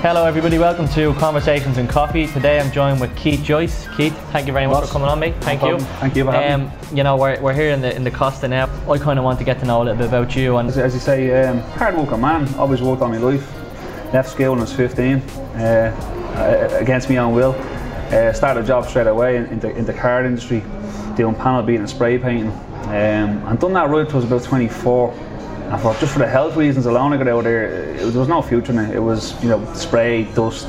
Hello, everybody. Welcome to Conversations and Coffee. Today, I'm joined with Keith Joyce. Keith, thank you very much for coming on, mate. Thank you. Thank you for having um, You know, we're, we're here in the in the Costa now. I kind of want to get to know a little bit about you and As, as you say, um, hard working man. Always worked on my life. Left school when I was 15, uh, uh, against my own will. Uh, started a job straight away in, in, the, in the car industry, doing panel beating and spray painting. Um, and done that right till I was about 24. And thought just for the health reasons alone, I got out there. It, was- there was no future in it. It was, you know, spray, dust,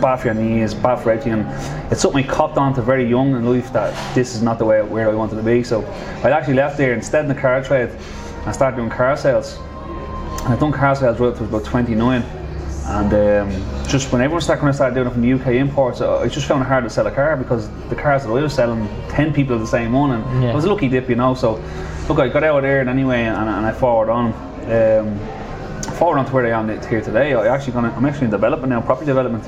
bad for your knees, bad for everything. And it's something I copped onto very young in life that this is not the way where I wanted to be. So I actually left there instead in the car trade and started doing car sales. And I've done car sales right up to about 29. And um, just when everyone started, kind of started doing it from the UK imports, uh, I just found it hard to sell a car because the cars that I was selling, 10 people of the same one. And Yeah. it was a lucky dip, you know. So, look, I got out of there and anyway, and, and I forward on. Um, forward on to where I am here today. I actually gonna, I'm actually in development now, property development.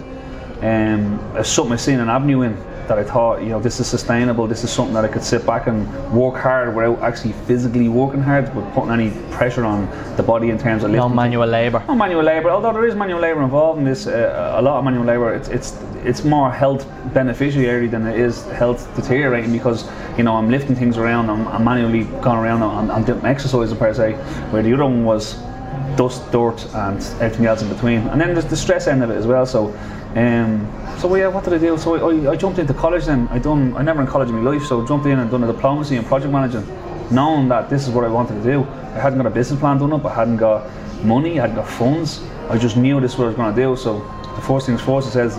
Um, it's something I've seen an avenue in that I thought, you know, this is sustainable. This is something that I could sit back and work hard without actually physically working hard, but putting any pressure on the body in terms of no lifting. manual labour. No manual labour, although there is manual labour involved in this, uh, a lot of manual labour. It's it's it's more health beneficiary than it is health deteriorating because you know I'm lifting things around, I'm, I'm manually going around, I'm, I'm doing exercises per se. Where the other one was dust, dirt, and everything else in between, and then there's the stress end of it as well. So. Um, so yeah, what did I do? So I, I jumped into college then. I done. I never in college in my life, so jumped in and done a diplomacy in project managing, knowing that this is what I wanted to do. I hadn't got a business plan done up. I hadn't got money. I hadn't got funds. I just knew this is what I was going to do. So the first things first, it says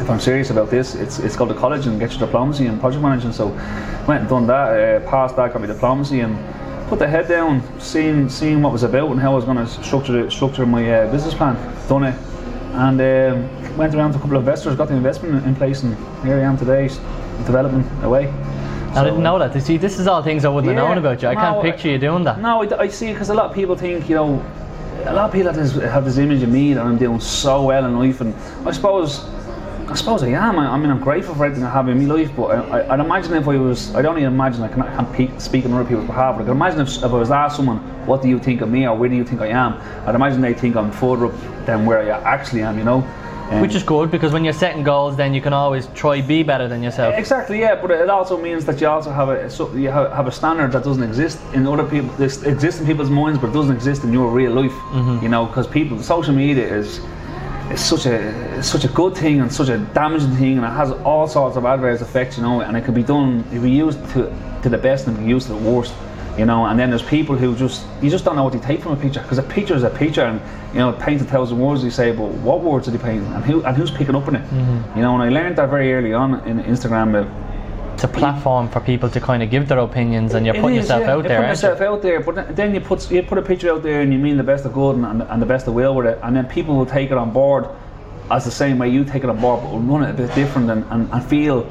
if I'm serious about this, it's it's go to college and get your diplomacy in project management. So went and done that, uh, passed that, got my diplomacy, and put the head down, seeing seeing what was about and how I was going to structure structure my uh, business plan. Done it, and um, went around to a couple of investors, got the investment in- place, and here I am today, developing away. I didn't know that. You see, this is all things I wouldn't have known about you. I can't no, picture you doing that. No, I, I see because a lot of people think you know, a lot of people have this, have this image of me that I'm doing so well in life, and I suppose. I suppose I am. I, I mean, I'm grateful for everything I have in my life, but I, I, I'd imagine if I was, I don't even imagine I can, I can't pe- speak on other people's behalf, but I can imagine if, if I was asked someone, what do you think of me or where do you think I am, I'd imagine they think I'm further up than where I actually am, you know. Um, Which is good because when you're setting goals, then you can always try be better than yourself. Exactly, yeah, but it also means that you also have a so you have, have a standard that doesn't exist in other people. This exists in people's minds, but doesn't exist in your real life. You know, because people, social media is is such a it's such a good thing and such a damaging thing, and it has all sorts of adverse effects. You know, and it can be done if we used to to the best and be used to the worst. You know, and then there's people who just you just don't know what they take from a picture because a picture is a picture, and you know, it paints a thousand words. You say, but what words are they painting, and who and who's picking up on it? Mm-hmm. You know, and I learned that very early on in Instagram. That It's a platform for people to kind of give their opinions, and you're It putting is, yourself yeah. out You're there, putting aren't you? yourself out there, but then- you put you put a picture out there and you mean the best of good and, and, the best of will with it, and then people will take it on board as the same way you take it on board, but run it a bit different and, and, and feel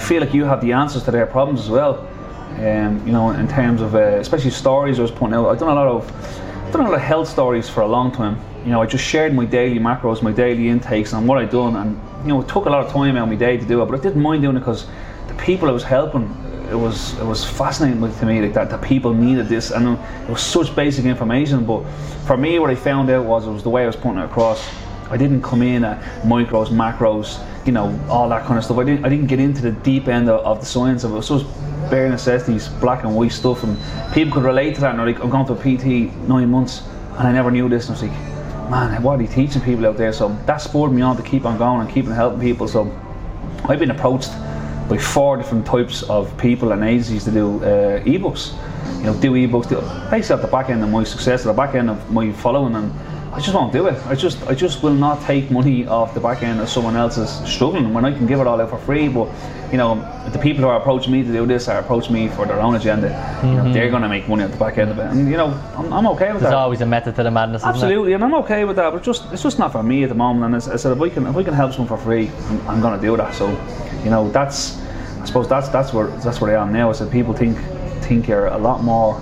feel like you have the answers to their problems as well. Um, you know, in terms of uh, especially stories I was putting out. I've done a lot of done a lot of health stories for a long time. You know, I just shared my daily macros, my daily intakes, and what I'd done, and you know, it took a lot of time out of my day to do it, but I didn't mind doing it because the people I was helping, it was it was fascinating to me like that that people needed this, and it was such basic information. But for me, what I found out was it was the way I was putting it across. I didn't come in at micros, macros, you know, all that kind of stuff. I didn't I didn't get into the deep end of, of the science of it. So It was bare necessities, black and white stuff, and people could relate to that. And they're like, I've gone a PT nine months, and I never knew this. And I was like, man, what are you teaching people out there? So that spurred me on to keep on going and keeping helping people. So I've been approached by four different types of people and agencies to do uh, ebooks. You know, do ebooks, do, basically at the back end of my success, at the back end of my following, and I just won't do it. I just, I just will not take money off the back end of someone else's struggling when I can give it all out for free. But you know, the people who are approaching me to do this are approaching me for their own agenda. You know, mm-hmm. they're going to make money at the back end of it, and you know, I'm, I'm okay with There's that. There's always a method to the madness, Absolutely, and I'm okay with that. But just it's just not for me at the moment. And as I said, if we can if we can help someone for free, I'm, I'm going to do that. So, you know, that's I suppose that's that's where that's where I am now. I said people think think you're a lot more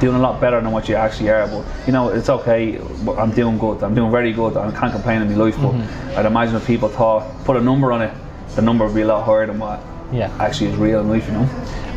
doing a lot better than what you actually are. But you know, it's okay. I'm doing good. I'm doing very good. I can't complain in my life. But I'd imagine if people thought put a number on it, the number would be a lot higher than what? Yeah. actually is real in life. You know.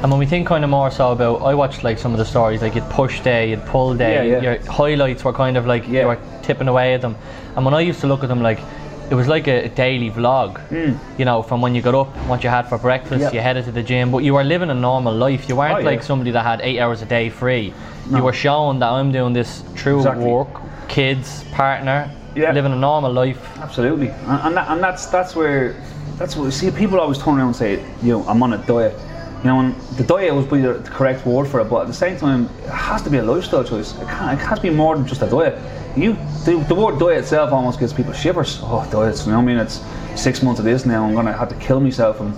And when we think kind of more so about, I watched like some of the stories, like you'd push day, you'd pull day, Yeah, yeah. your highlights were kind of like you were tipping away at them. And when I used to look at them, like it was like a daily vlog. Mm. You know, from when you got up, what you had for breakfast. Yep. you headed to the gym, but you were living a normal life. You weren't Oh, yeah. like somebody that had eight hours a day free. No. You were showing that I'm doing this true Exactly. work, kids, partner, Yeah. living a normal life. Absolutely, and, and, that, and that's that's where that's what we see. People always turn around and say, you know, I'm on a diet. You know, and the diet was be the correct word for it, but at the same time, it has to be a lifestyle choice. It, can't, it to be more than just a diet. You, the, the word diet itself almost gives people shivers. Oh, diets. You know what I mean? It's six months of this now. I'm gonna have to kill myself and.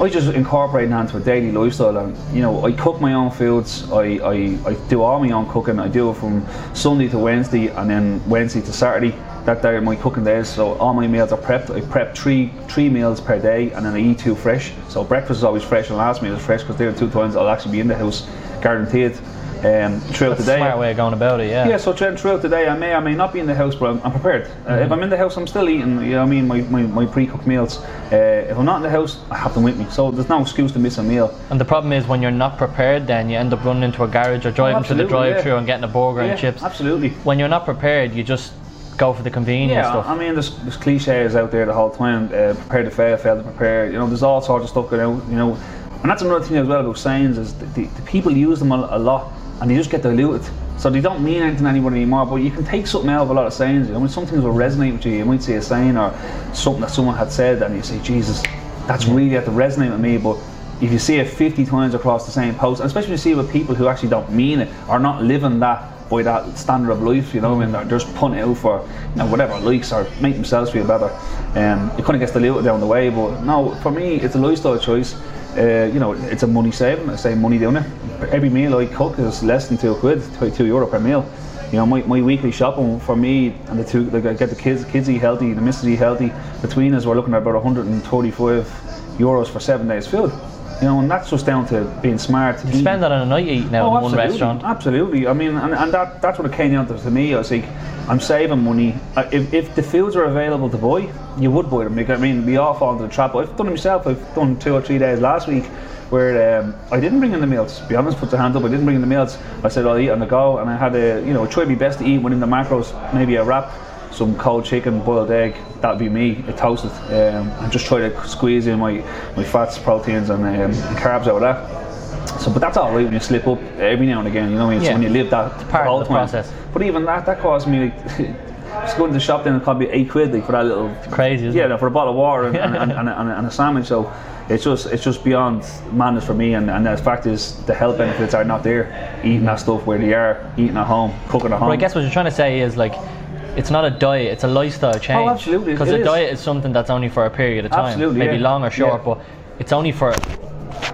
I just incorporate that into a daily lifestyle, and you know, I cook my own foods. I, I, I do all my own cooking. I do it from Sunday to Wednesday, and then Wednesday to Saturday. That day are my cooking days. So all my meals are prepped. I prep three three meals per day, and then I eat two fresh. So breakfast is always fresh, and last meal is fresh because there are two times I'll actually be in the house, guaranteed. Um, throughout That's the day. smart way of going about it, yeah. Yeah, so throughout the day, I may or may not be in the house, but I'm, I'm prepared. Uh, If I'm in the house, I'm still eating. You know, what I mean, my, my, my pre-cooked meals. Uh, if I'm not in the house, I have them with me. So there's no excuse to miss a meal. And the problem is when you're not prepared, then you end up running into a garage or driving to the Oh, drive-through yeah. and getting a burger Yeah, and chips. absolutely. When you're not prepared, you just go for the convenience Yeah, stuff. I mean, there's, there's cliches out there the whole time. Uh, prepare to fail, fail to prepare. You know, there's all sorts of stuff going out. You know, and that's another thing as well about sayings is the, the, the people use them a, a lot, and they just get diluted. So they don't mean anything to anybody anymore. But you can take something out of a lot of sayings. You know, when some things will resonate with you, you might see a saying or something that someone had said, and you say, Jesus, that's really had to resonate with me. But if you see it 50 times across the same post, and especially when you see it with people who actually don't mean it are not living that by that standard of life, you know, and they're just putting it out for you know whatever likes or make themselves feel better. Um, it kind of gets diluted down the way, but no, for me, it's a lifestyle choice. Uh, you know, it's a money saving. I save money doing it. Every meal I cook is less than two quid, two two euro per meal. You know, my, my weekly shopping for me and the two, like I get the kids, kids eat healthy, the missus eat healthy. Between us, we're looking at about 135 euros for seven days food. You know, and that's just down to being smart. you spend that on a night eating out Oh, in one restaurant. Absolutely. I mean, and, and that, that's what it came down to for me. I was like, I'm saving money. I- If, if the foods are available to buy, you would buy them. I mean, we all fall into the trap. I've done it myself. I've done two or three days last week where um, I didn't bring in the meals. To be honest, put the hand up. I didn't bring in the meals. I said I'll eat on the go, and I had a, you know, I tried my best to eat within the macros. Maybe a wrap, some cold chicken, boiled egg. That'd be me. I toasted, um, and just try to squeeze in my, my fats, proteins, and, um, and carbs out of that. So, but that's all right when you slip up every now and again. You know, what I mean, Yeah. so when you live that part of the time. process. But even that, that cost me like. Just going to the shop then it cost me eight quid like, for that little Crazy, isn't yeah no, for a bottle of water and, and, and, and, a, and, and a sandwich so it's just it's just beyond madness for me and, and the fact is the health benefits are not there eating that stuff where they are eating at home cooking at home But I guess what you're trying to say is like, it's not a diet; it's a lifestyle change. Oh, absolutely, Because a is. diet is something that's only for a period of time, Absolutely, maybe yeah. long or short, Yeah. but it's only for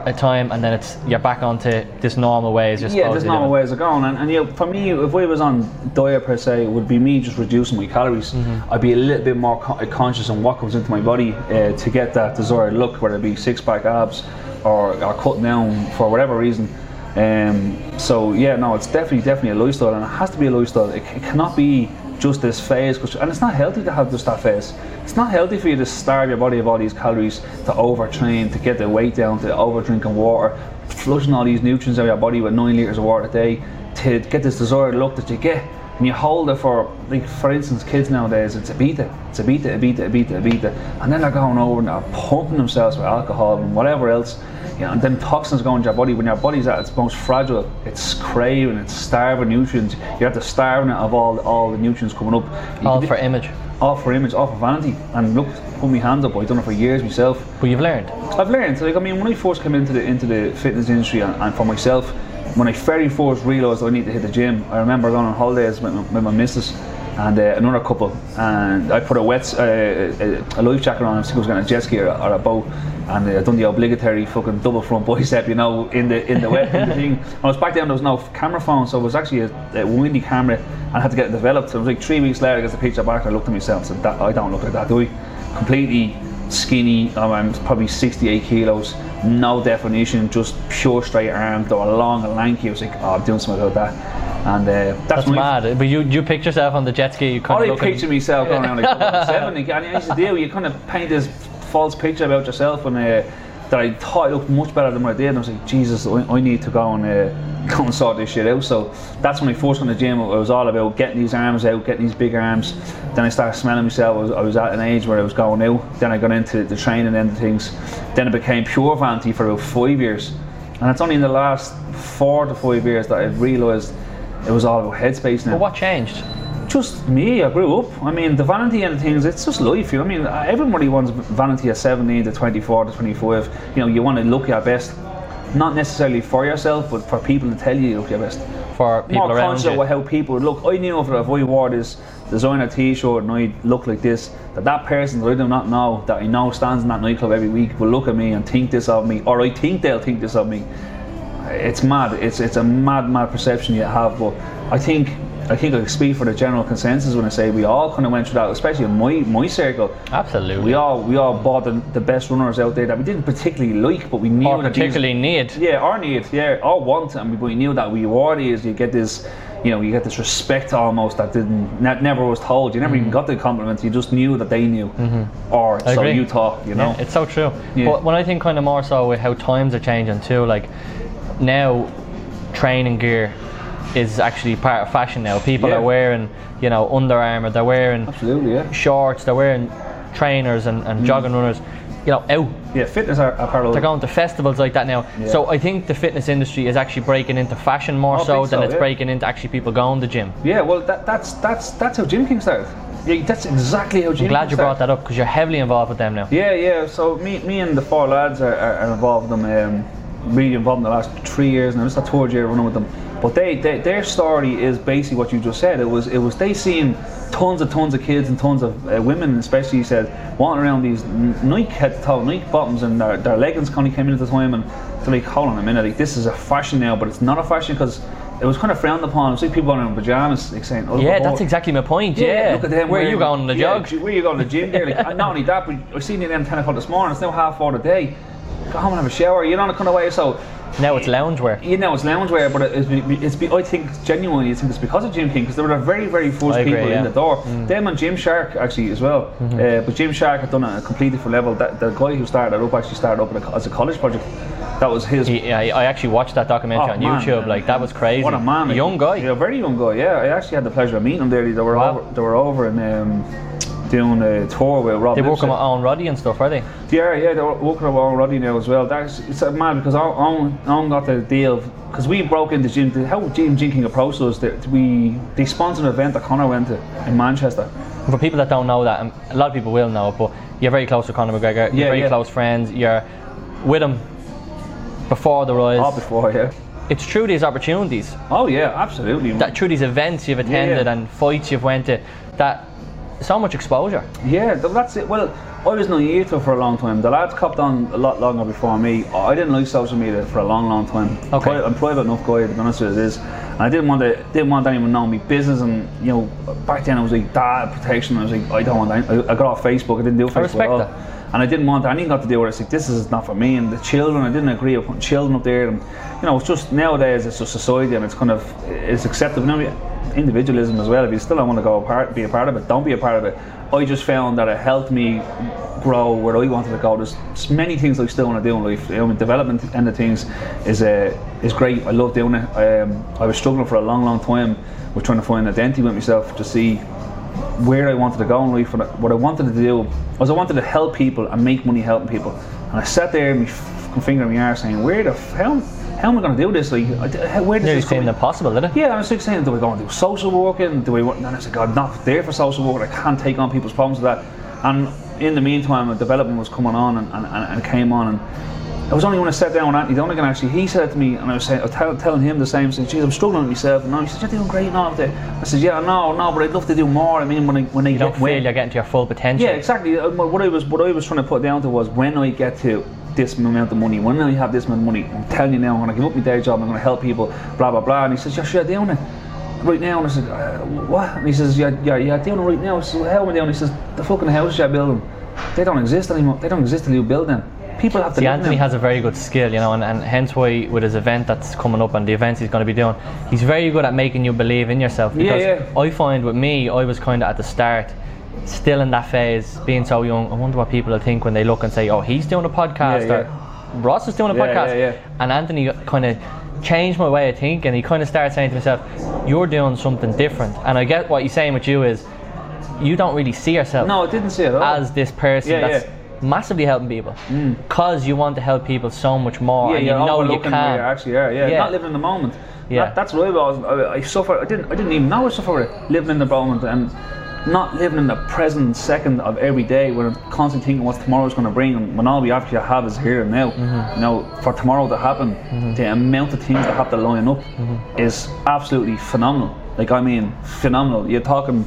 a time, and then it's you're back onto this normal ways. You're yeah, to normal ways of going, and, and you know, for me, if I was on diet per se, it would be me just reducing my calories. Mm-hmm. I'd be a little bit more con- conscious on what comes into my body uh, to get that desired look, whether it be six pack abs or, or cutting down for whatever reason. Um, so yeah, no, it's definitely definitely a lifestyle, and it has to be a lifestyle. It, it cannot be just this phase, and it's not healthy to have just that phase. It's not healthy for you to starve your body of all these calories, to overtrain, to get the weight down, to over drinking water, flushing all these nutrients out of your body with nine liters of water a day, to get this desired look that you get. And you hold it for, like, for instance, kids nowadays, it's a beta, it's a beta, a beta, a beta, a beta, and then they're going over and they're pumping themselves with alcohol and whatever else, you know, and then toxins go into your body. When your body's at its most fragile, it's craving, it's starving nutrients. You have to starve it of all all the nutrients coming up. You All for image. all for image, all for vanity. And look, put my hands up. I've done it for years myself. But you've learned. I've learned. Like I mean, when I first came into the into the fitness industry, and, and for myself, when I very first realised I need to hit the gym, I remember going on holidays with my, with my missus and uh, another couple, and I put a wet uh, a, a life jacket on. I think I was going to jet ski or, or a boat, and uh, I done the obligatory fucking double front bicep, you know, in the in the wet in the thing. I was back then. There was no camera phone, so it was actually a, a windy camera, and I had to get it developed. So it was like three weeks later, I got the picture back. and I looked at myself and said, that, "I don't look like that, do I?" Completely skinny. um, I'm probably 68 kilos, no definition, just pure straight armed or a long and lanky. I was like, "Oh, I'm doing something about that." And uh, that's, That's I- mad. But you you picture yourself on the jet ski. You kind all of I looking, picture myself going around like seven, and I used to do. You kind of paint this false picture about yourself, and uh, that I thought I looked much better than what I did. And I was like, Jesus, I, I need to go and uh, go and sort this shit out. So that's when I first went to the gym. It was all about getting these arms out, getting these big arms. Then I started smelling myself. I was, I was at an age where I was going out. Then I got into the training end of things. Then it became pure vanity for about five years. And it's only in the last four to five years that I've realised it was all about headspace now But what changed? Just me. I grew up. I mean, the vanity of things, it's just life. You know, I mean, everybody wants vanity at 17 to 24 to 25. You know, you want to look your best, not necessarily for yourself, but for people to tell you you look your best. For people More around conscious you. of how people look. I knew if, if I wore this designer T-shirt and I look like this, that that person that I do not know, that I know stands in that nightclub every week, will look at me and think this of me, or I think they'll think this of me. It's mad. It's it's a mad, mad perception you have. But I think I think I speak for the general consensus when I say we all kind of went through that, especially in my my circle. Absolutely. We all we all bought the, the best runners out there that we didn't particularly like, but we knew or that these- particularly need. yeah, or need, yeah, or want, and we, we knew that we wore these. You get this, you know, you get this respect almost that didn't, that never was told. You never even got the compliments. You just knew that they knew, or Mm-hmm. I so agree. you thought. You know, Yeah, it's so true. Yeah. But when I think kind of more so with how times are changing too, like now training gear is actually part of fashion now. People Yeah. are wearing, you know, Under Armour, they're wearing absolutely, yeah, shorts, they're wearing trainers and, Mm. and jogging runners, you know, out. yeah. Fitness are apparel. They're going to festivals like that now. Yeah. So I think the fitness industry is actually breaking into fashion more so than so, it's yeah. breaking into actually people going to the gym. Yeah, well, that, that's that's that's how Gym King started. Yeah, that's exactly how Gym I'm glad King you brought started. that up because you're heavily involved with them now. Yeah, yeah. So me, me and the four lads are, are, are involved in them. Um, really involved in the last three years. This is the third year running with them. But they, they, their story is basically what you just said. It was, it was they seen tons and tons of kids and tons of uh, women, especially said, walking around these Nike head to toe, Nike bottoms, and their, their leggings kind of came in at the time, and they're like, hold on a minute, like this is a fashion now, but it's not a fashion because it was kind of frowned upon. It's like people wearing pajamas, like saying, oh, Yeah, that's exactly my point. Yeah. look at them. Where are you going on the yeah, jog? Where you going to the gym there? Like, not only that, but I seen you them 10 o'clock this morning. It's now half four today. Go home and have a shower. You know, the kind of way. So, Now it's loungewear. you know, it's loungewear, but it's, it's be, I think genuinely, I think it's because of Gym King because there were the very, very first agree, people yeah. Mm. in the door. Them and Gymshark actually as well. Mm-hmm. Uh, but Gymshark had done a completely different level. That, the guy who started up actually started up a, as a college project. That was his. He, I, I actually watched that documentary Oh, on man, YouTube. man, Like that was crazy. What a man! A young guy. Yeah, very young guy. Yeah, I actually had the pleasure of meeting him there. They were Wow. over. They were over and um, doing a tour with Rob. They work Lipsett. on Owen Roddy and stuff, are they? Yeah, yeah, they're working on already now as well. That's it's mad because Owen, Owen got the deal because we broke into gym. How Jim Jinking approached us, that we they sponsored an event that Conor went to in Manchester. For people that don't know that, and a lot of people will know, but you're very close to Conor McGregor. You're Yeah, very yeah. close friends. You're with him before the rise. Oh, before, yeah. It's through these opportunities, Oh yeah, absolutely. that through these events you've attended yeah. and fights you've went to, that so much exposure. Yeah, that's it. Well, I was naive to it for a long time. The lads copped on a lot longer before me. I didn't like social media for a long, long time. Okay. I'm private enough guy, to be honest with you, it is. And I didn't want to, didn't want anyone knowing me business. And you know, back then I was like data protection. I was like, I don't want. Any, I, I got off Facebook. I didn't do Facebook respect at all. that. And I didn't want anything got to do with it. It's like this is not for me. And the children, I didn't agree with putting children up there. And you know, it's just nowadays it's just society and it's kind of it's acceptable. Now, individualism as well. If you still don't want to go a part, be a part of it, don't be a part of it. I just found that it helped me grow where I wanted to go. There's many things I still want to do in life. You know, development end of things is uh, is great. I love doing it. Um, I was struggling for a long, long time with trying to find an identity with myself to see where I wanted to go in life. What I, wanted to do was I wanted to help people and make money helping people. And I sat there, my finger in my arse, saying, "Where the f- how, am I going to do this? Like, where does Nearly this come seemed in?" impossible, did it? Yeah, I was like saying, do I go and do social working? Do I want? And I said, God, not there for social work. I can't take on people's problems with that. And in the meantime, the development was coming on and, and, and, and came on. And it was only when I sat down with Anthony Donegan, actually, he said to me, and I was, saying, I was tell, telling him the same, saying, geez, I'm struggling with myself. And he said, you're doing great now. I said, yeah, no, no, but I'd love to do more. I mean, when I, when I You get don't feel when- you're getting to your full potential. yeah, exactly. Uh, What I was what I was trying to put down to was when I get to this amount of money, when I have this amount of money, I'm telling you now, I'm going to give up my day job, I'm going to help people, blah blah blah. And he says, "You're sure doing it right now?" And I said, uh, "What?" And he says, "Yeah, yeah, yeah, doing it right now." I said, "How am I doing?" He says, "The fucking houses you're building, they don't exist anymore. They don't exist until you build them. People have to." See, Anthony them." has a very good skill, you know, and, and hence why with his event that's coming up and the events he's going to be doing, he's very good at making you believe in yourself. Yeah, Because yeah. I find with me, I was kind of at the start, still in that phase, being so young. I wonder what people will think when they look and say, "Oh, he's doing a podcast," Yeah, or. Ross is doing a Yeah, podcast, yeah, yeah. and Anthony kind of changed my way of thinking. He kind of started saying to himself, "You're doing something different," and I get what you're saying with you is, you don't really see yourself No, I didn't see it as this person Yeah, that's yeah. massively helping people mm. because you want to help people so much more, yeah, and you know you overlooking where can. actually. Yeah, Yeah. not living in the moment. Yeah. That, that's what I was. I, I suffer. I didn't. I didn't even know I suffered living in the moment and not living in the present second of every day. When I'm constantly thinking what tomorrow's going to bring, and when all we actually have is here and now. Mm-hmm. You know, for tomorrow to happen, the amount of things that have to line up Mm-hmm. is absolutely phenomenal. Like I mean, phenomenal. You're talking.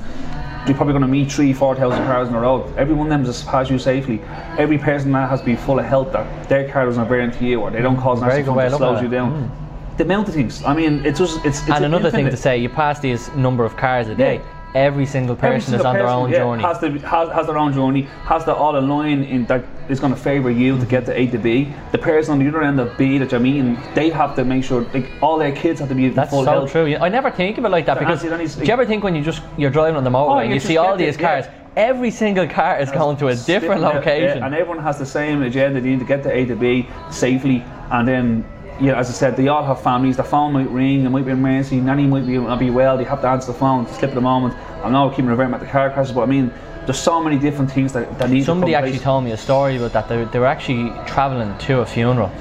You're probably going to meet three, four thousand cars in a row. Every one of them just pass you safely. Every person that has to be full of health that their car doesn't veer into you or they don't cause an accident that slows you down. The amount of things. I mean, it's just it's. it's And another thing to say, you pass these number of cars a day. Yeah. Every single Every person is single on their own yeah, journey. Has, to, has, has their own journey, has to all align in that is going to favour you to get to A to B. The person on the other end of B that you're meeting, they have to make sure like all their kids have to be That's full so health. true. You- I never think of it like that because Nancy, then he's- do you ever think when you just you're driving on the motorway Oh, and you you see all get it, these cars, yeah. every single car is going to a different yeah, location. and everyone has the same agenda. They need to get to A to B safely, and then. Yeah, as I said, they all have families. The phone might ring, there might be emergency, nanny might be not be well. They have to answer the phone, slip of the moment. I'm know keeping reverting back to car crashes, but I mean, there's so many different things that, that need Somebody to actually place. told me a story about that. They, they were actually travelling to a funeral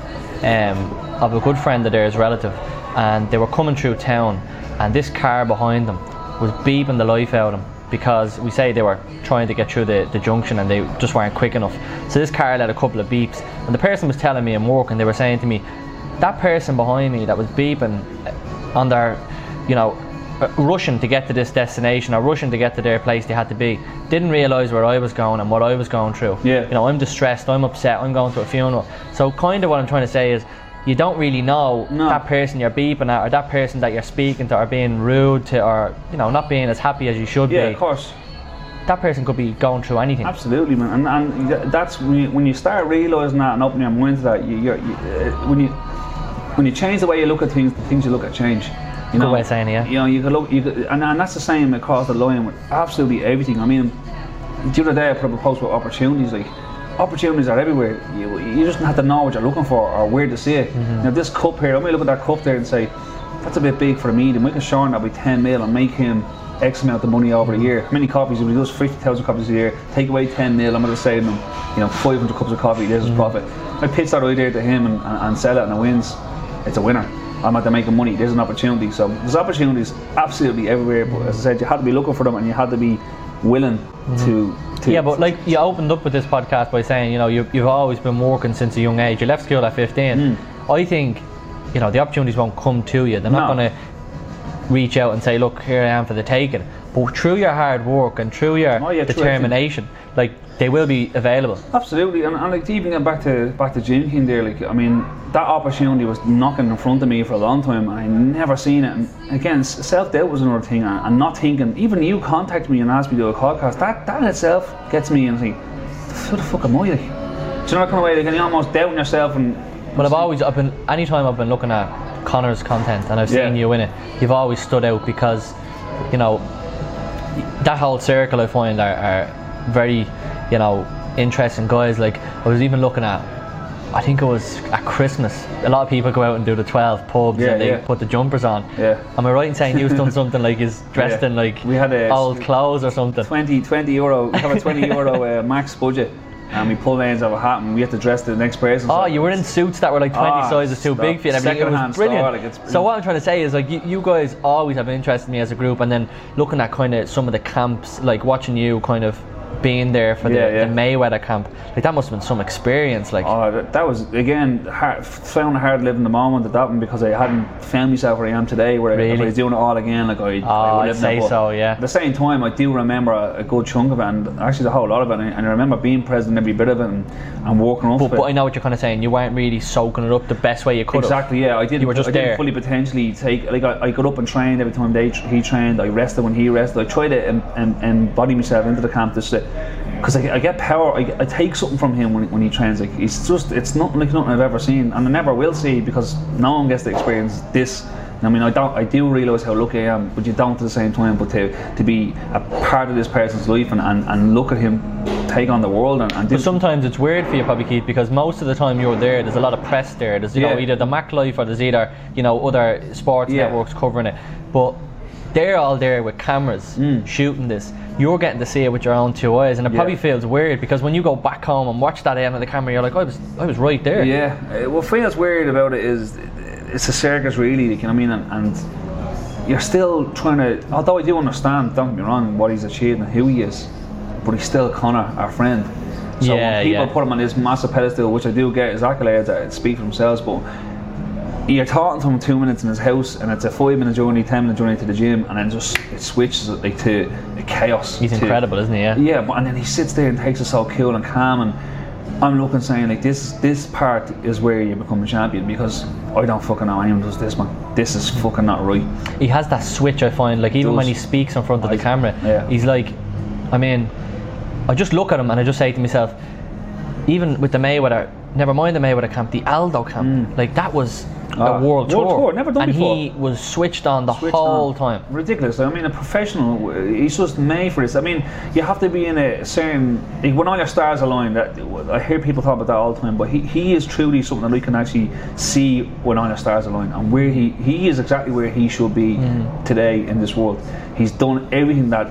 um, of a good friend of theirs, relative, and they were coming through town, and this car behind them was beeping the life out of them because we say they were trying to get through the, the junction and they just weren't quick enough. So this car let a couple of beeps, and the person was telling me in work, and they were saying to me, that person behind me that was beeping on their, you know, uh, rushing to get to this destination or rushing to get to their place they had to be didn't realise where I was going and what I was going through. Yeah. You know, I'm distressed, I'm upset, I'm going to a funeral. So kind of what I'm trying to say is you don't really know No. that person you're beeping at or that person that you're speaking to or being rude to or you know not being as happy as you should Yeah, be. of course. That person could be going through anything. Absolutely, man, and, and that's when you, when you start realizing that and opening your mind to that. You, you're, you, uh, when you when you change the way you look at things, the things you look at change. You Good way of saying it, yeah. You know, you could look, you could, and, and that's the same across the line with absolutely everything. I mean, the other day I put up a post with opportunities. Like, opportunities are everywhere. You, you just have to know what you're looking for or where to see it. Mm-hmm. Now, this cup here, let me look at that cup there and say, that's a bit big for me. The Michael Shorn, that'll be 10 mil and make him X amount of money over a year. How many copies? If he does 50,000 copies a year, take away 10 mil, I'm going to save him, you know, 500 cups of coffee. There's his profit. I pitch that idea to him and, and, and sell it and it wins. It's a winner. I'm at to making money. There's an opportunity. So there's opportunities absolutely everywhere. But as I said, you had to be looking for them and you had to be willing mm-hmm. to, to. Yeah, but like you opened up with this podcast by saying, you know, you, you've always been working since a young age. You left school at 15. Mm. I think, you know, the opportunities won't come to you. They're not No. going to reach out and say, look, here I am for the taking. But through your hard work and through your Oh, yeah, determination, like they will be available. Absolutely, and, and like even get back to back to Gym King there, like I mean, that opportunity was knocking in front of me for a long time, and I never seen it. And again, self doubt was another thing, and, and not thinking. Even you contact me and ask me to do a podcast. That that in itself gets me and think, who the fuck am I? Like, do you know that kind of way? Like, and you almost doubting yourself and. But I've always, I've been, anytime I've been looking at Conor's content and I've seen Yeah. you in it, you've always stood out because, you know, that whole circle I find are, are very, you know, interesting guys. Like, I was even looking at, I think it was at Christmas. A lot of people go out and do the 12 pubs Yeah, and they yeah. put the jumpers on. Yeah. Am I right in saying you've done something like is dressed Yeah. in like We had a- old clothes or something? 20, 20 euro. We have a 20 euro uh, max budget, and we pull ends of a hat, and we have to dress the next person. Oh, So you were in suits that were like 20 Ah, sizes too big for you and everything. It was brilliant. store, like, So what I'm trying to say is like you, you guys always have interested me as a group and then looking at kind of some of the camps, like watching you kind of being there for the, yeah. the Mayweather camp. Like that must have been some experience. Like Oh, that, that was again hard, found it hard living the moment at that one because I hadn't found myself where I am today. Where if Really? I was doing it all again, like I, Oh, ah, I would I'd live in say so, yeah. At the same time, I do remember a, a good chunk of it, and actually the whole lot of it, and I, remember being present every bit of it and, and walking up. but, but I know what you're kind of saying. You weren't really soaking it up the best way you could have. Exactly, yeah. I didn't. You were just I there. fully potentially take. Like I, I got up and trained every time they he trained. I rested when he rested. I tried to em, em, embody myself into the camp to because I, I get power. I, I take something from him when, when he trains. Like it's just it's not like nothing I've ever seen, and I never will see because no one gets to experience this I mean, I don't, I do realise how lucky I am, but you don't at the same time. But to, to be a part of this person's life and, and, and look at him take on the world and, and But sometimes it's weird for you, probably Keith, because most of the time you're there, there's a lot of press there. There's you know either the Mac Life or there's either you know other sports Yeah. networks covering it. But they're all there with cameras Mm. shooting this. You're getting to see it with your own two eyes, and it Yeah. probably feels weird because when you go back home and watch that end of the camera, you're like, I was, I was right there. Yeah, uh, what feels weird about it is it's a circus, really. You know what I mean? And, and you're still trying to. Although I do understand, don't get me wrong, what he's achieved and who he is, but he's still Conor, our friend. So Yeah, when people yeah. put him on this massive pedestal, which I do get his accolades that speak for themselves, but you're talking to him two minutes in his house, and it's a five minute journey, ten minute journey to the gym, and then just it switches it like to chaos. He's to- incredible, isn't he? Yeah. yeah, but and then he sits there and takes it so cool and calm, and I'm looking saying like this this part is where you become a champion because I don't fucking know anyone does this man. This is fucking not right. he has that switch I find like even does. when he speaks in front of the I- camera yeah. he's like I mean I just look at him and I just say to myself even with the Mayweather never mind the Mayweather camp the Aldo camp like that was Mm. Ah, a world, world tour, tour, never done and before. he was switched on the Switched whole on. time Ridiculous. I mean, a professional. He's just made for this. I mean, you have to be in a certain. Like, when all your stars align, that I hear people talk about that all the time. But he, he is truly something that we can actually see when all your stars align, and where he he is exactly where he should be Mm. today in this world. He's done everything that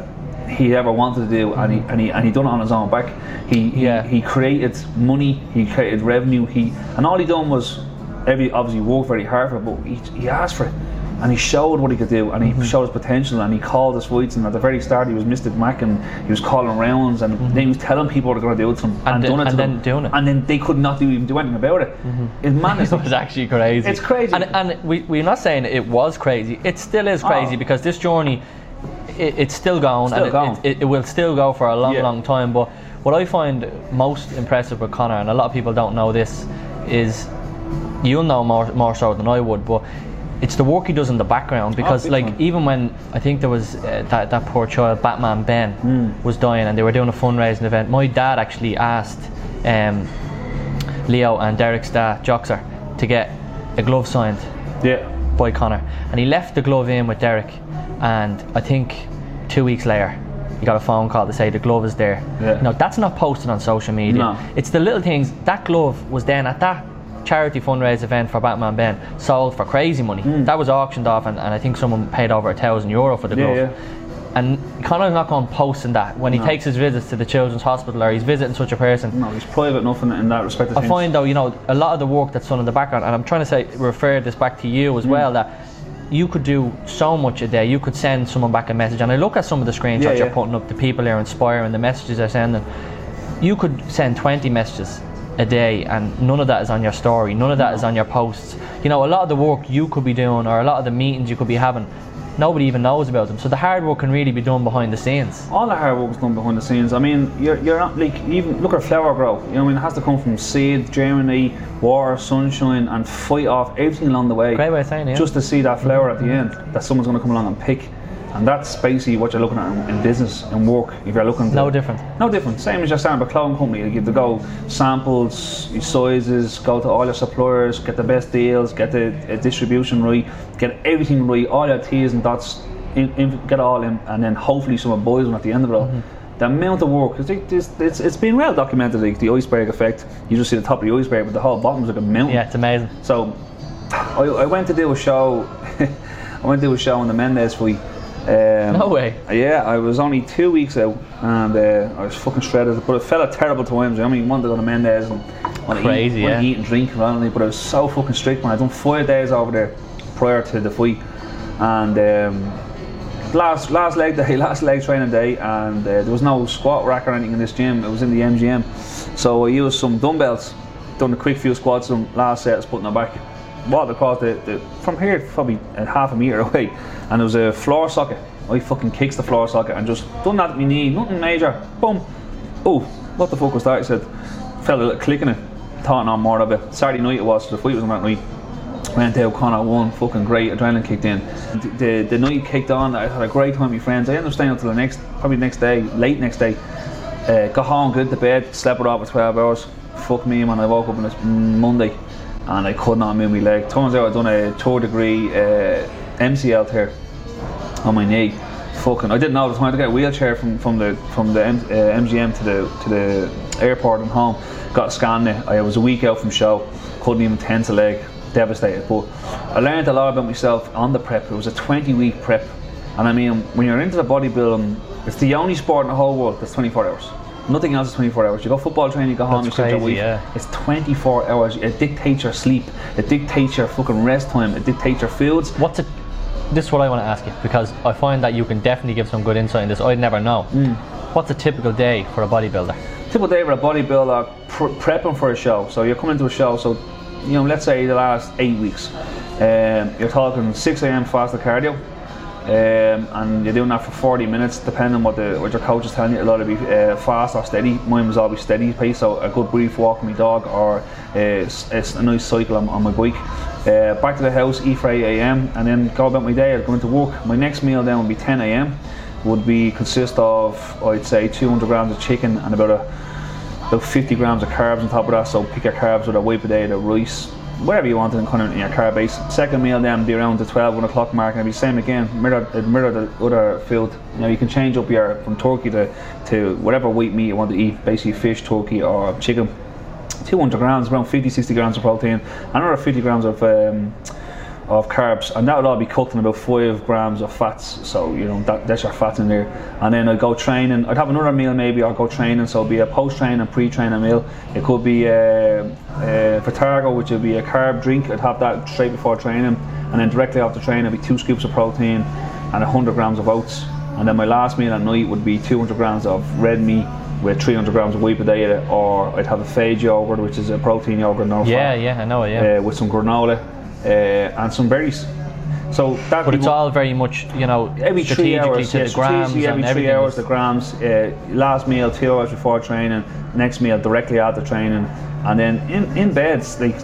he ever wanted to do, and he and he and he done it on his own back. He he, Yeah. he created money, he created revenue. He and all he done was every obviously worked very hard for it, but he, he asked for it. And he showed what he could do, and Mm-hmm. he showed his potential, and he called his fights. And at the very start, he was Mystic Mac, and he was calling rounds, and then he was telling people what they're going to do to him, Mm-hmm. And then- done it to and them. then doing it. and then they could not do even do anything about it. It's madness. it was actually crazy It's crazy. and, and we, we're not saying it was crazy it still is crazy Oh. because this journey it, it's still going Still and going. It, it, will still go for a long Yeah. long time but what I find most impressive with Conor and a lot of people don't know this is you'll know more, more so than I would but it's the work he does in the background because big like time. even when I think there was uh, that, that poor child Batman Ben Hmm. was dying and they were doing a fundraising event my dad actually asked um, Leo and Derek's dad Joxer to get a glove signed yeah, by Conor, and he left the glove in with Derek. And I think two weeks later, you got a phone call to say the glove is there. Yeah. Now that's not posted on social media. No. It's the little things. That glove was then at that charity fundraiser event for Batman Ben sold for crazy money. That was auctioned off, and, and I think someone paid over a thousand euro for the Hmm. Yeah, glove. yeah. And Conor's not going posting that when he takes his visits to the children's hospital or he's visiting such a person. no, he's private enough in, in that respect. I find though, you know, a lot of the work that's done in the background, and I'm trying to say refer this back to you Mm. as well, that you could do so much a day. You could send someone back a message, and I look at some of the screenshots Yeah, you're putting up, the people are inspiring, the messages they're sending. You could send 20 messages a day, and none of that is on your story. None of that is on your posts. You know, a lot of the work you could be doing, or a lot of the meetings you could be having, nobody even knows about them. So the hard work can really be done behind the scenes. all the hard work is done behind the scenes. I mean, you're, you're not like even look at flower grow. You know, I mean, it has to come from seed, germinate, water, sunshine, and fight off everything along the way. Great way of saying it, yeah. Just to see that flower at the end that someone's going to come along and pick, and that's basically what you're looking at in, in business and work. If you're looking, to, No different. No different. Same as you're starting up a clothing company. You have to go samples, your sizes, go to all your suppliers, get the best deals, get the uh, distribution right, get everything right, all your T's and dots, in, in, get all in, and then hopefully someone buys one at the end of it all. Mm-hmm. The amount of work, it's, it's, it's, it's been well documented, like the iceberg effect. You just see the top of the iceberg, but the whole bottom's like a mountain. Yeah, it's amazing. So I, I went to do a show. I went to do a show in the Mendes fight. Um, No way. Yeah, I was only two weeks out and uh, I was fucking shredded. But it felt at terrible times. I only wanted to go to Mendes and want to Crazy, eat, wanna yeah. eat and drink randomly. But I was so fucking strict when I done five days over there prior to the fight. And um, last last leg day, last leg training day, and uh, there was no squat rack or anything in this gym. It was in the MGM. So I used some dumbbells, done a quick few squats. Some last set, I was putting it back. Walked across the, the from here probably half a meter away, and there was a floor socket. I fucking kicks the floor socket and just done that at my knee, nothing major. Boom. Oh, what the fuck was that? I said, felt a little click in it. Thought on more of it. Saturday night it was, so the fight was on that night. Went out, Conor won, fucking great, adrenaline kicked in. The, the, the night kicked on, I had a great time with my friends. I ended up staying until the next, probably next day, late next day. Uh, got home, got to bed, slept it off for 12 hours. Fuck me, man, I woke up on this Monday and I could not move my leg. Turns out I'd done a third degree uh, MCL tear on my knee. Fucking, I didn't know. I was trying to get a wheelchair from, from the from the M, uh, MGM to the to the airport and home. Got a scan there. I was a week out from show. Couldn't even tense a leg. Devastated. But I learned a lot about myself on the prep. It was a 20 week prep, and I mean, when you're into the bodybuilding, it's the only sport in the whole world that's 24 hours. Nothing else is 24 hours. You go football training, you go home, That's you your crazy, yeah. It's 24 hours. It dictates your sleep. It dictates your fucking rest time. It dictates your foods. What's it? This is what I want to ask you because I find that you can definitely give some good insight in this. I'd never know. Mm. What's a typical day for a bodybuilder? typical day for a bodybuilder pr- prepping for a show. So you're coming to a show. So you know, let's say the last eight weeks, um, you're talking 6 a.m. fasted cardio, um, and you're doing that for 40 minutes, depending on what the what your coach is telling you. A lot of be uh, fast or steady. Mine was always steady pace, so a good brief walk with my dog or uh, a nice cycle on, on my bike. Uh, back to the house, eat for 8 a.m. and then go about my day. I'd go into work. My next meal then would be 10 a.m. Would be consist of I'd say 200 grams of chicken and about a about 50 grams of carbs on top of that. So pick your carbs with a white potato, rice, whatever you want in in your car base. Second meal then be around the 12, 1 o'clock mark and it'll be same again, mirror, mirror the other food. Now you can change up your from turkey to, to whatever white meat you want to eat, basically fish, turkey or chicken. 200 grams, around 50, 60 grams of protein, another 50 grams of um, of carbs, and that would all be cooked in about five grams of fats. So you know that, that's your fat in there. And then I'd go training. I'd have another meal maybe. I'd go training. So it'd be a post training, and pre training meal. It could be a, uh, Vitargo, which would be a carb drink. I'd have that straight before training, and then directly after training, it'd be two scoops of protein and 100 grams of oats. And then my last meal at night would be 200 grams of red meat with 300 grams of wheat potato, or I'd have a Fage yogurt, which is a protein yogurt, no Yeah, fat, yeah, I know it. Yeah, uh, with some granola uh, and some berries. So that but it's all very much you know every three hours. to yeah, the grams every and three hours the grams. Uh, last meal two hours before training. Next meal directly after training, and then in in beds like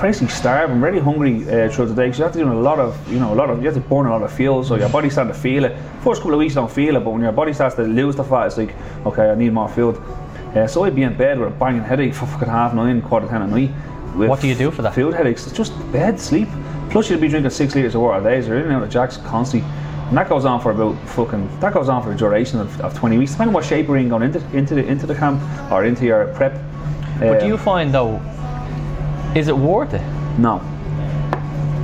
basically starving, really hungry uh, throughout the day. Because you have to do a lot of you know a lot of you have to burn a lot of fuel, so your body starting to feel it. First couple of weeks you don't feel it, but when your body starts to lose the fat, it's like okay, I need more fuel. Uh, so I'd be in bed with a banging headache for fucking half nine, quarter ten at night. What do you do for that? Food headaches. It's just bed, sleep. Plus you'd be drinking six litres of water a day, so you're in and out of jacks constantly. And that goes on for about fucking that goes on for a duration of, of twenty weeks, depending on what shape you're in going into into the into the camp or into your prep. But do Um, you find though, is it worth it? No.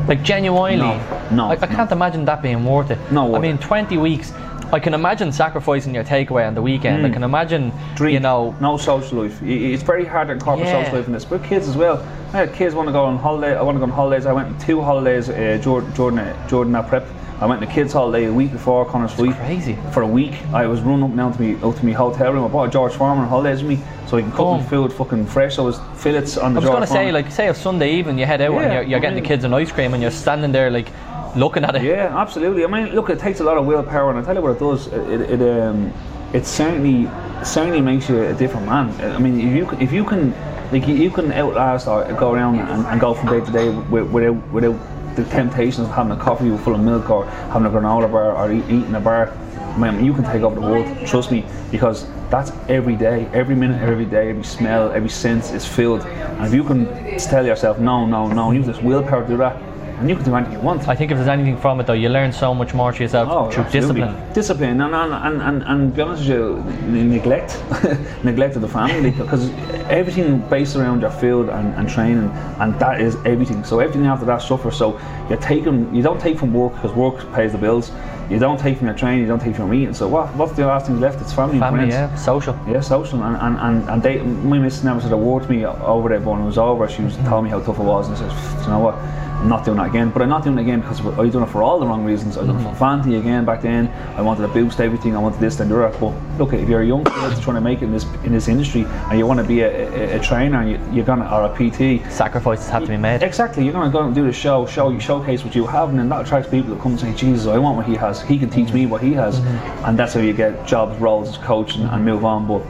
Like genuinely, No, no, I, I can't imagine that being worth it. No I mean, 20 weeks. I can imagine sacrificing your takeaway on the weekend. I can imagine, Mm. Drink, you know, no social life. It's very hard to incorporate Yeah. social life in this. But kids as well. I had kids want to go on holiday. I want to go on holidays. I went on two holidays. Uh, Jordan, Jordan, uh, Jordan at prep. I went on a kids' holiday a week before Conor's flight. crazy. For a week, I was running up and down to me out to my hotel room. I bought a George Foreman holidays with me, so I can cook my Boom. food fucking fresh. So it was fillets on the I was going to say, like, say a Sunday evening, you head out and you're, you're getting mean- the kids an ice cream and you're standing there, like, looking at it. Yeah, absolutely. I mean, look, it takes a lot of willpower, and I tell you what it does. It, it, um, it certainly, certainly makes you a different man. I mean, if you if you can, like, you can outlast or go around and, and go from day to day wi- without, without the temptations of having a coffee full of milk or having a granola bar or eat, eating a bar. Man, you can take over the world. Trust me, because that's every day, every minute, every day, every smell, every sense is filled. And if you can tell yourself, no, no, no, you have this willpower to do that, and you can do anything you want. I think if there's anything from it, though, you learn so much more to yourself Oh, through absolutely. discipline. Discipline, and and, and, and, be honest with you, neglect, neglect of the family, because everything based around your field and, and training, and that is everything. So everything after that suffers. So you're taking, you don't take from work because work pays the bills. You don't take from your training, you don't take from your meeting. So what, what's the last thing left? It's family, Family, and friends. yeah, social. Yeah, social and and, and, and they, my missus never said a word to me over there, but when it was over, she was mm-hmm. telling me how tough it was, and I said, you know what? I'm not doing that again. But I'm not doing it again because I done it for all the wrong reasons. I done it for mm-hmm. vanity again back then. I wanted to boost everything. I wanted this and that. But look, if you're a young kid trying to make it in this in this industry, and you want to be a, a, a trainer, and you, you're gonna or a PT, Sacrifices have to be made. Exactly, you're going to go and do the show, show you showcase what you have, and then that attracts people that come and say, "Jesus, I want what he has. He can teach me what he has," mm-hmm. and that's how you get jobs, roles as coach, and, and move on. But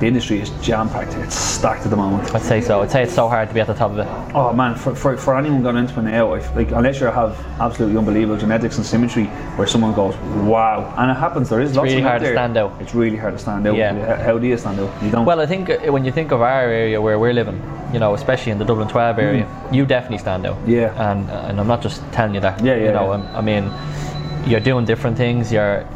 the industry is jam packed; it's stacked at the moment. I'd say so. I'd say it's so hard to be at the top of it. Oh man, for, for, for anyone going into it now, if, like unless you have absolutely unbelievable genetics and symmetry, where someone goes, "Wow," and it happens. There is lots really of hard to stand out. It's really hard to stand out. Yeah. How, do you stand out? You don't. Well, I think uh, when you think of our area where we're living, you know, especially in the Dublin 12 area, you definitely stand out. Mm. Yeah. And and I'm not just telling you that. Yeah, yeah, You know, yeah. um, I mean, you're doing different things. You're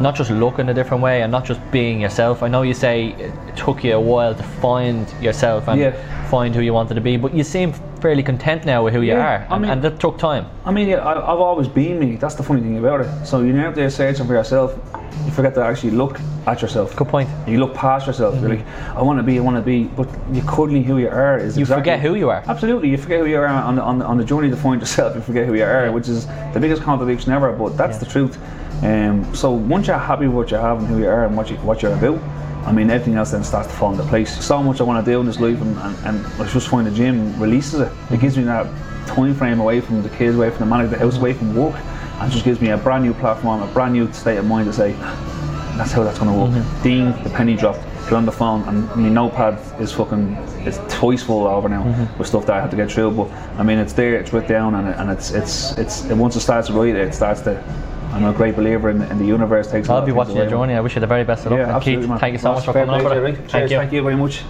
not just looking a different way and not just being yourself. I know you say it took you a while to find yourself and Yeah. find who you wanted to be, but you seem fairly content now with who you Yeah, are, I and, mean- and that took time. I mean, yeah, I, I've always been me. That's the funny thing about it. So you're out there searching for yourself, you forget to actually look at yourself. Good point. You look past yourself. You're like, I want to be, I want to be, but you couldn't who you are. Is You exactly- forget who you are. Absolutely, you forget who you are on the, on the, on the journey to find yourself. You forget who you are, which is the biggest contradiction ever. But that's the truth. Um, so once you're happy with what you have and who you are and what you what you're about, I mean, everything else then starts to fall into place. So much I want to do in this life, and, and, and I just find the gym releases it. It gives me that time frame away from the kids, away from the man of the house, away from work, and just gives me a brand new platform, a brand new state of mind to say, that's how that's going to work. Dean, the penny dropped. Get on the phone, and my notepad is fucking it's twice full over now with stuff that I had to get through. But I mean, it's there, it's written down, and, it, and it's it's it's and once it starts to write, it starts to. I'm a great believer in, in the universe. Takes I'll be watching your journey. I wish you the very best of luck. Yeah, absolutely, Keith, man. thank you so Ross, much for coming on. play, for Jerry. that. Cheers, thank you very much.